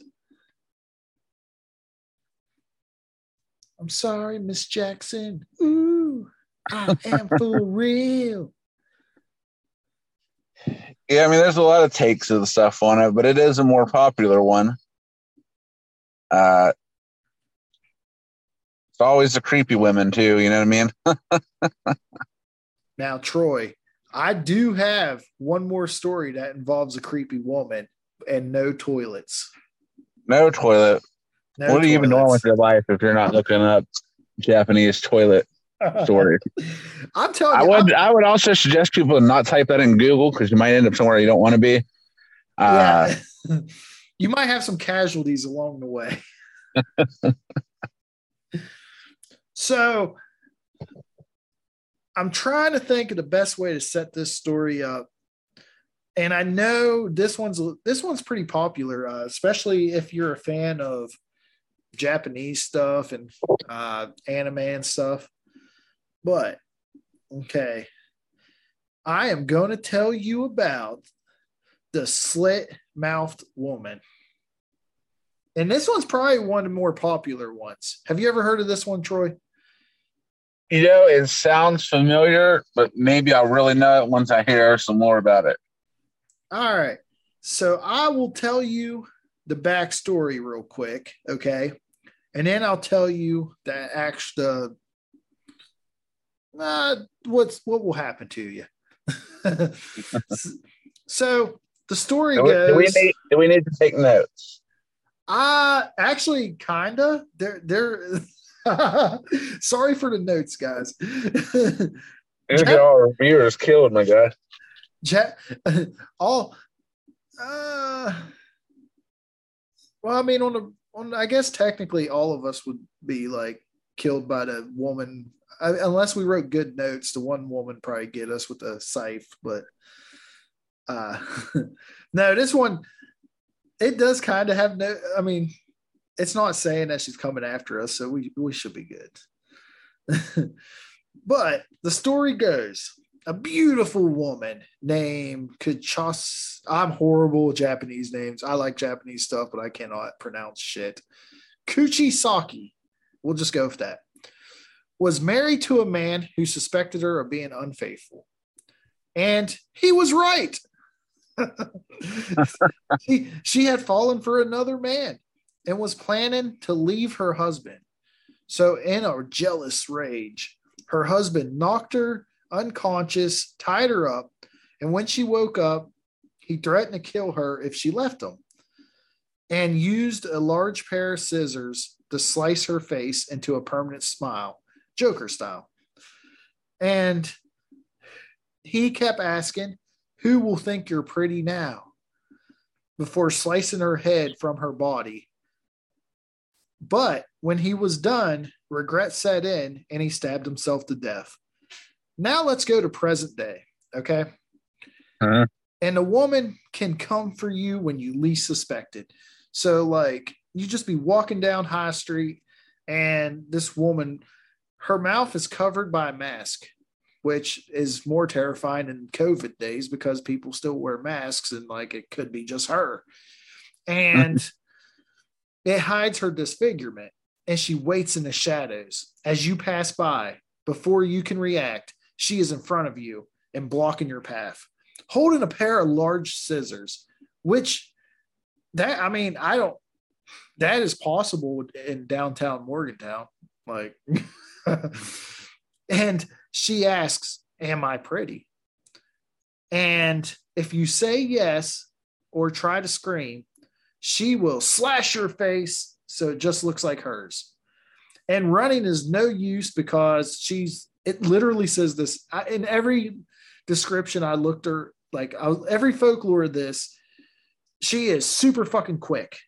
[SPEAKER 2] I'm sorry, Miss Jackson. Ooh, I am [laughs] for real.
[SPEAKER 1] Yeah, I mean, there's a lot of takes of the stuff on it, but it is a more popular one. Uh, it's always the creepy women too. You know what I mean? [laughs]
[SPEAKER 2] Now, Troy, I do have one more story that involves a creepy woman and no toilets.
[SPEAKER 1] no toilet.
[SPEAKER 2] No
[SPEAKER 1] what are you even doing with your life if you're not looking up Japanese toilet [laughs] story?
[SPEAKER 2] I'm telling
[SPEAKER 1] I
[SPEAKER 2] you,
[SPEAKER 1] would. I would also suggest people not type that in Google because you might end up somewhere you don't want to be. Uh,
[SPEAKER 2] yeah. [laughs] you might have some casualties along the way. So I'm trying to think of the best way to set this story up. And I know this one's this one's pretty popular, uh, especially if you're a fan of Japanese stuff and uh, anime and stuff. But okay, I am going to tell you about the slit mouthed woman. And this one's probably one of the more popular ones. Have you ever heard of this one, Troy?
[SPEAKER 1] You know, it sounds familiar, but maybe I'll really know it once I hear some more about it.
[SPEAKER 2] All right. So I will tell you the backstory real quick, okay? And then I'll tell you that actually uh, what's what will happen to you. [laughs] so the story
[SPEAKER 1] Do we,
[SPEAKER 2] goes
[SPEAKER 1] do we need? Do we need to take notes?
[SPEAKER 2] Uh actually kinda. They're they're [laughs] sorry for the notes, guys.
[SPEAKER 1] Look at all our viewers killed, my guy.
[SPEAKER 2] Ja- [laughs] all uh well, I mean on the on I guess technically all of us would be like killed by the woman I, unless we wrote good notes, the one woman probably get us with a scythe, but uh [laughs] no, this one it does kind of have no I mean it's not saying that she's coming after us, so we we should be good. [laughs] but the story goes a beautiful woman named Kachas. I'm horrible with Japanese names. I like Japanese stuff, but I cannot pronounce shit. Kuchisake, we'll just go with that, was married to a man who suspected her of being unfaithful. And he was right. [laughs] she, she had fallen for another man and was planning to leave her husband. So, in a jealous rage, her husband knocked her unconscious, tied her up, and when she woke up, he threatened to kill her if she left him and used a large pair of scissors to slice her face into a permanent smile, Joker style. And he kept asking, Who will think you're pretty now? before slicing her head from her body. But when he was done, regret set in and he stabbed himself to death. Now let's go to present day. Okay.
[SPEAKER 1] Uh-huh.
[SPEAKER 2] And a woman can come for you when you least suspect it. So, like, you just be walking down High Street, and this woman, her mouth is covered by a mask, which is more terrifying in COVID days because people still wear masks and, like, it could be just her. And [laughs] it hides her disfigurement, and she waits in the shadows as you pass by. Before you can react, she is in front of you and blocking your path, holding a pair of large scissors, which that I mean, I don't that is possible in downtown Morgantown. Like, [laughs] and she asks, Am I pretty? And if you say yes or try to scream, she will slash your face so it just looks like hers. And running is no use because she's, it literally says this I, in every description I looked her, like I every folklore of this, she is super fucking quick.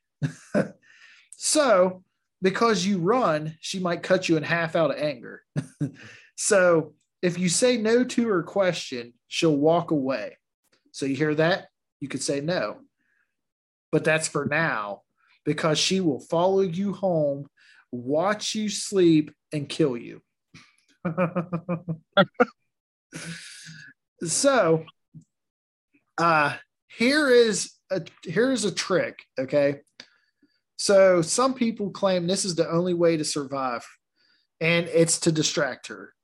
[SPEAKER 2] [laughs] so, because you run, she might cut you in half out of anger. [laughs] so, if you say no to her question, she'll walk away. So, you hear that? You could say no. But that's for now because she will follow you home, watch you sleep, and kill you. [laughs] so, uh, here is a here's a trick. Okay, so some people claim this is the only way to survive, and it's to distract her.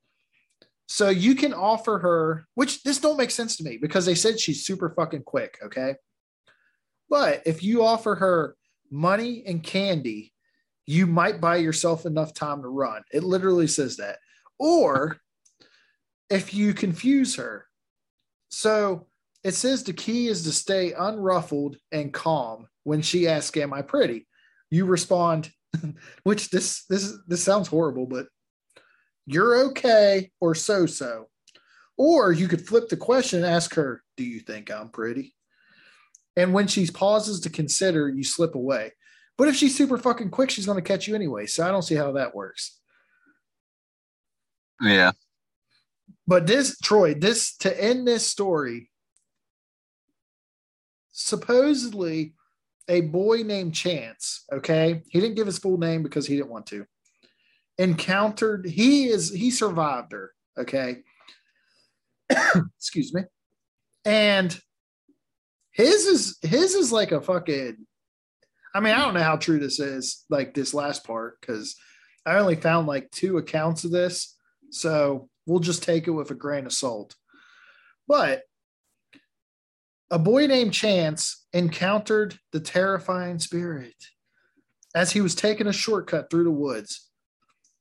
[SPEAKER 2] So you can offer her, which this don't make sense to me because they said she's super fucking quick. Okay, but if you offer her money and candy, you might buy yourself enough time to run. It literally says that. Or if you confuse her. So it says the key is to stay unruffled and calm when she asks, Am I pretty? You respond, [laughs] which this this this sounds horrible, but you're okay or so so. Or you could flip the question and ask her, Do you think I'm pretty? And when she pauses to consider, you slip away. But if she's super fucking quick, she's going to catch you anyway. So I don't see how that works.
[SPEAKER 1] Yeah.
[SPEAKER 2] But this, Troy, this to end this story, supposedly a boy named Chance, okay, he didn't give his full name because he didn't want to, encountered, he is, he survived her, okay. [coughs] Excuse me. And his is his is like a fucking I mean, I don't know how true this is, like this last part, because I only found like two accounts of this. So we'll just take it with a grain of salt. But a boy named Chance encountered the terrifying spirit as he was taking a shortcut through the woods.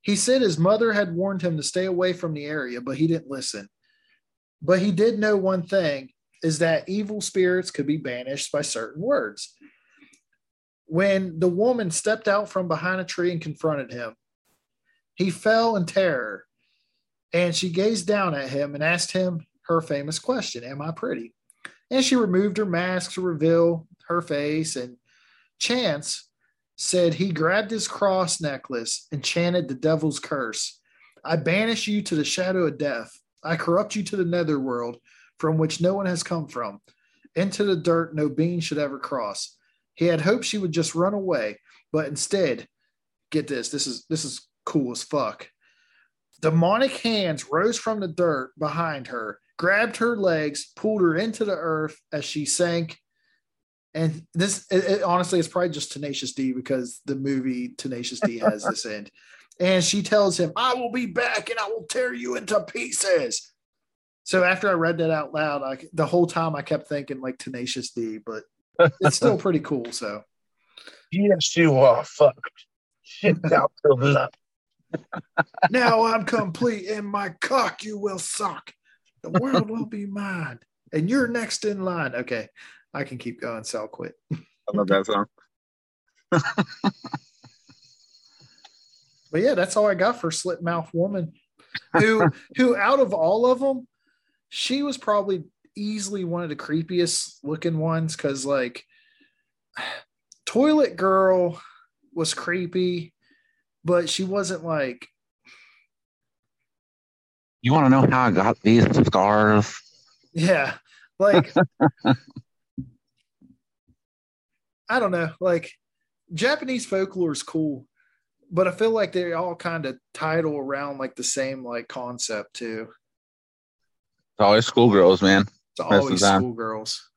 [SPEAKER 2] He said his mother had warned him to stay away from the area, but he didn't listen. But he did know one thing is that evil spirits could be banished by certain words. When the woman stepped out from behind a tree and confronted him, he fell in terror and she gazed down at him and asked him her famous question Am I pretty? And she removed her mask to reveal her face. And Chance said he grabbed his cross necklace and chanted the devil's curse I banish you to the shadow of death. I corrupt you to the netherworld from which no one has come from, into the dirt no bean should ever cross. He had hoped she would just run away, but instead, get this, this is this is cool as fuck. Demonic hands rose from the dirt behind her, grabbed her legs, pulled her into the earth as she sank. And this, it, it, honestly, it's probably just Tenacious D because the movie Tenacious D has this [laughs] end. And she tells him, I will be back and I will tear you into pieces. So after I read that out loud, I, the whole time I kept thinking like Tenacious D, but it's still [laughs] pretty cool. So,
[SPEAKER 1] yes, you are oh, fucked. Shit out the blood. [laughs]
[SPEAKER 2] now I'm complete, and my cock you will suck. The world will be mine, and you're next in line. Okay, I can keep going. So I'll quit.
[SPEAKER 1] I love that song.
[SPEAKER 2] but yeah, that's all I got for Slit Mouth Woman, who who out of all of them she was probably easily one of the creepiest looking ones because like [sighs] toilet girl was creepy but she wasn't like
[SPEAKER 1] you want to know how i got these scars?
[SPEAKER 2] Yeah like [laughs] i don't know like japanese folklore is cool but i feel like they all kind of title around like the same like concept too
[SPEAKER 1] it's always schoolgirls, man.
[SPEAKER 2] It's always schoolgirls.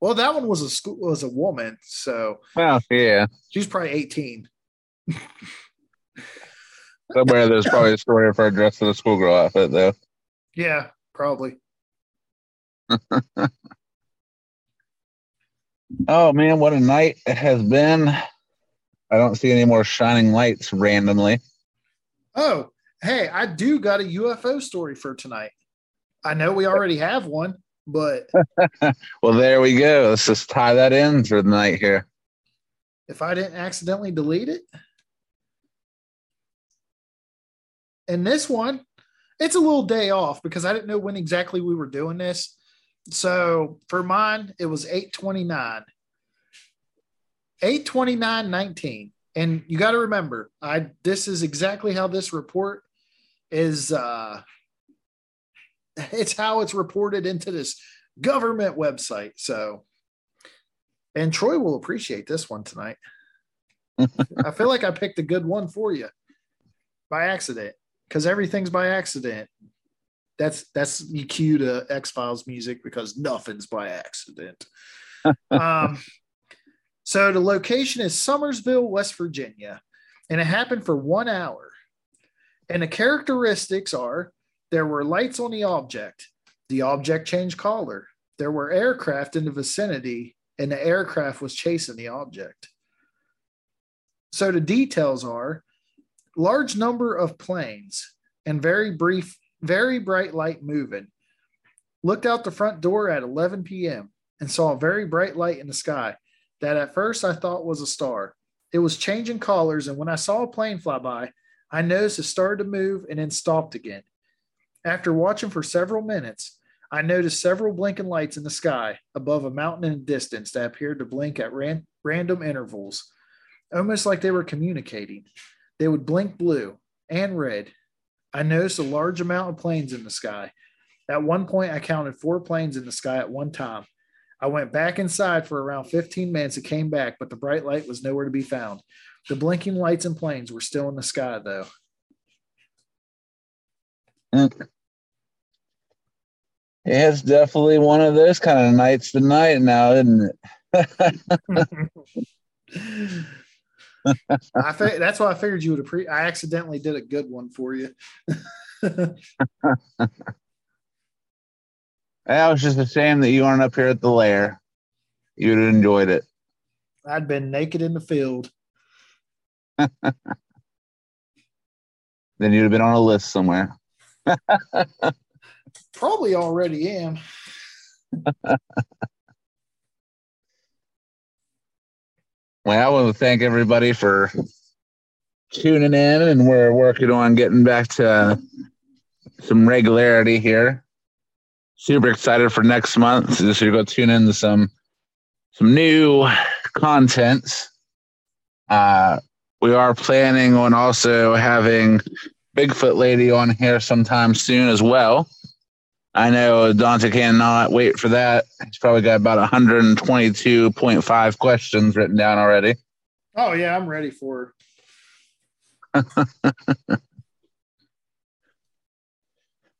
[SPEAKER 2] well, that one was a school was a woman, so
[SPEAKER 1] well, yeah,
[SPEAKER 2] she's probably eighteen.
[SPEAKER 1] Somewhere there's probably a story of her dressed in a schoolgirl outfit, though.
[SPEAKER 2] Yeah, probably. [laughs]
[SPEAKER 1] oh man, what a night it has been! I don't see any more shining lights randomly.
[SPEAKER 2] Oh, hey, I do got a UFO story for tonight. I know we already have one, but [laughs]
[SPEAKER 1] well, there we go. Let's just tie that in for the night here.
[SPEAKER 2] If I didn't accidentally delete it. And this one, it's a little day off because I didn't know when exactly we were doing this. So for mine, it was 829. 829 19. And you got to remember, I this is exactly how this report is uh it's how it's reported into this government website. So and Troy will appreciate this one tonight. [laughs] I feel like I picked a good one for you by accident because everything's by accident. That's that's you cue to X Files music because nothing's by accident. [laughs] um, so the location is Summersville, West Virginia, and it happened for one hour. And the characteristics are there were lights on the object. The object changed color. There were aircraft in the vicinity, and the aircraft was chasing the object. So the details are large number of planes and very brief, very bright light moving. Looked out the front door at 11 p.m. and saw a very bright light in the sky that at first I thought was a star. It was changing colors, and when I saw a plane fly by, I noticed it started to move and then stopped again. After watching for several minutes, I noticed several blinking lights in the sky above a mountain in the distance that appeared to blink at ran- random intervals, almost like they were communicating. They would blink blue and red. I noticed a large amount of planes in the sky. At one point, I counted four planes in the sky at one time. I went back inside for around 15 minutes and came back, but the bright light was nowhere to be found. The blinking lights and planes were still in the sky, though.
[SPEAKER 1] Mm. It's definitely one of those kind of nights tonight now, isn't it? [laughs]
[SPEAKER 2] I that's why I figured you would appreciate. I accidentally did a good one for you. [laughs]
[SPEAKER 1] That was just a shame that you weren't up here at the lair. You'd have enjoyed it.
[SPEAKER 2] I'd been naked in the field. [laughs]
[SPEAKER 1] then you'd have been on a list somewhere. [laughs]
[SPEAKER 2] Probably already am. [laughs]
[SPEAKER 1] Well, I want to thank everybody for tuning in, and we're working on getting back to some regularity here. Super excited for next month. So just to go tune into some some new contents. Uh, we are planning on also having Bigfoot Lady on here sometime soon as well. I know Dante cannot wait for that. He's probably got about 122.5 questions written down already.
[SPEAKER 2] Oh yeah, I'm ready for. [laughs]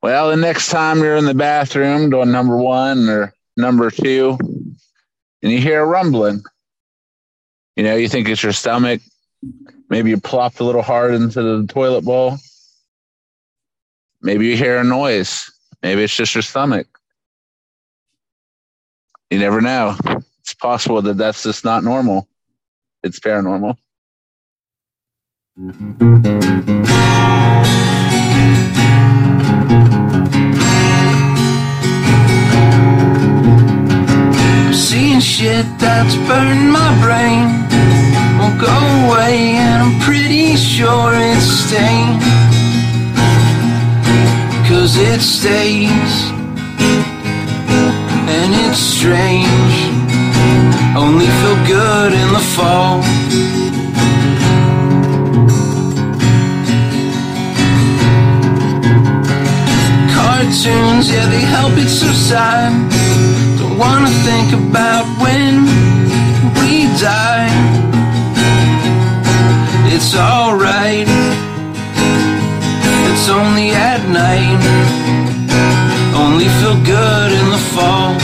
[SPEAKER 1] well, the next time you're in the bathroom doing number one or number two, and you hear a rumbling, you know, you think it's your stomach. Maybe you plopped a little hard into the toilet bowl. Maybe you hear a noise Maybe it's just your stomach. You never know. It's possible that that's just not normal. It's paranormal.
[SPEAKER 3] Seeing shit that's burned my brain. Go away, and I'm pretty sure it's stained. Cause it stays, and it's strange. Only feel good in the fall. Cartoons, yeah, they help it subside. Don't wanna think about when we die. It's alright. It's only at night. Only feel good in the fall.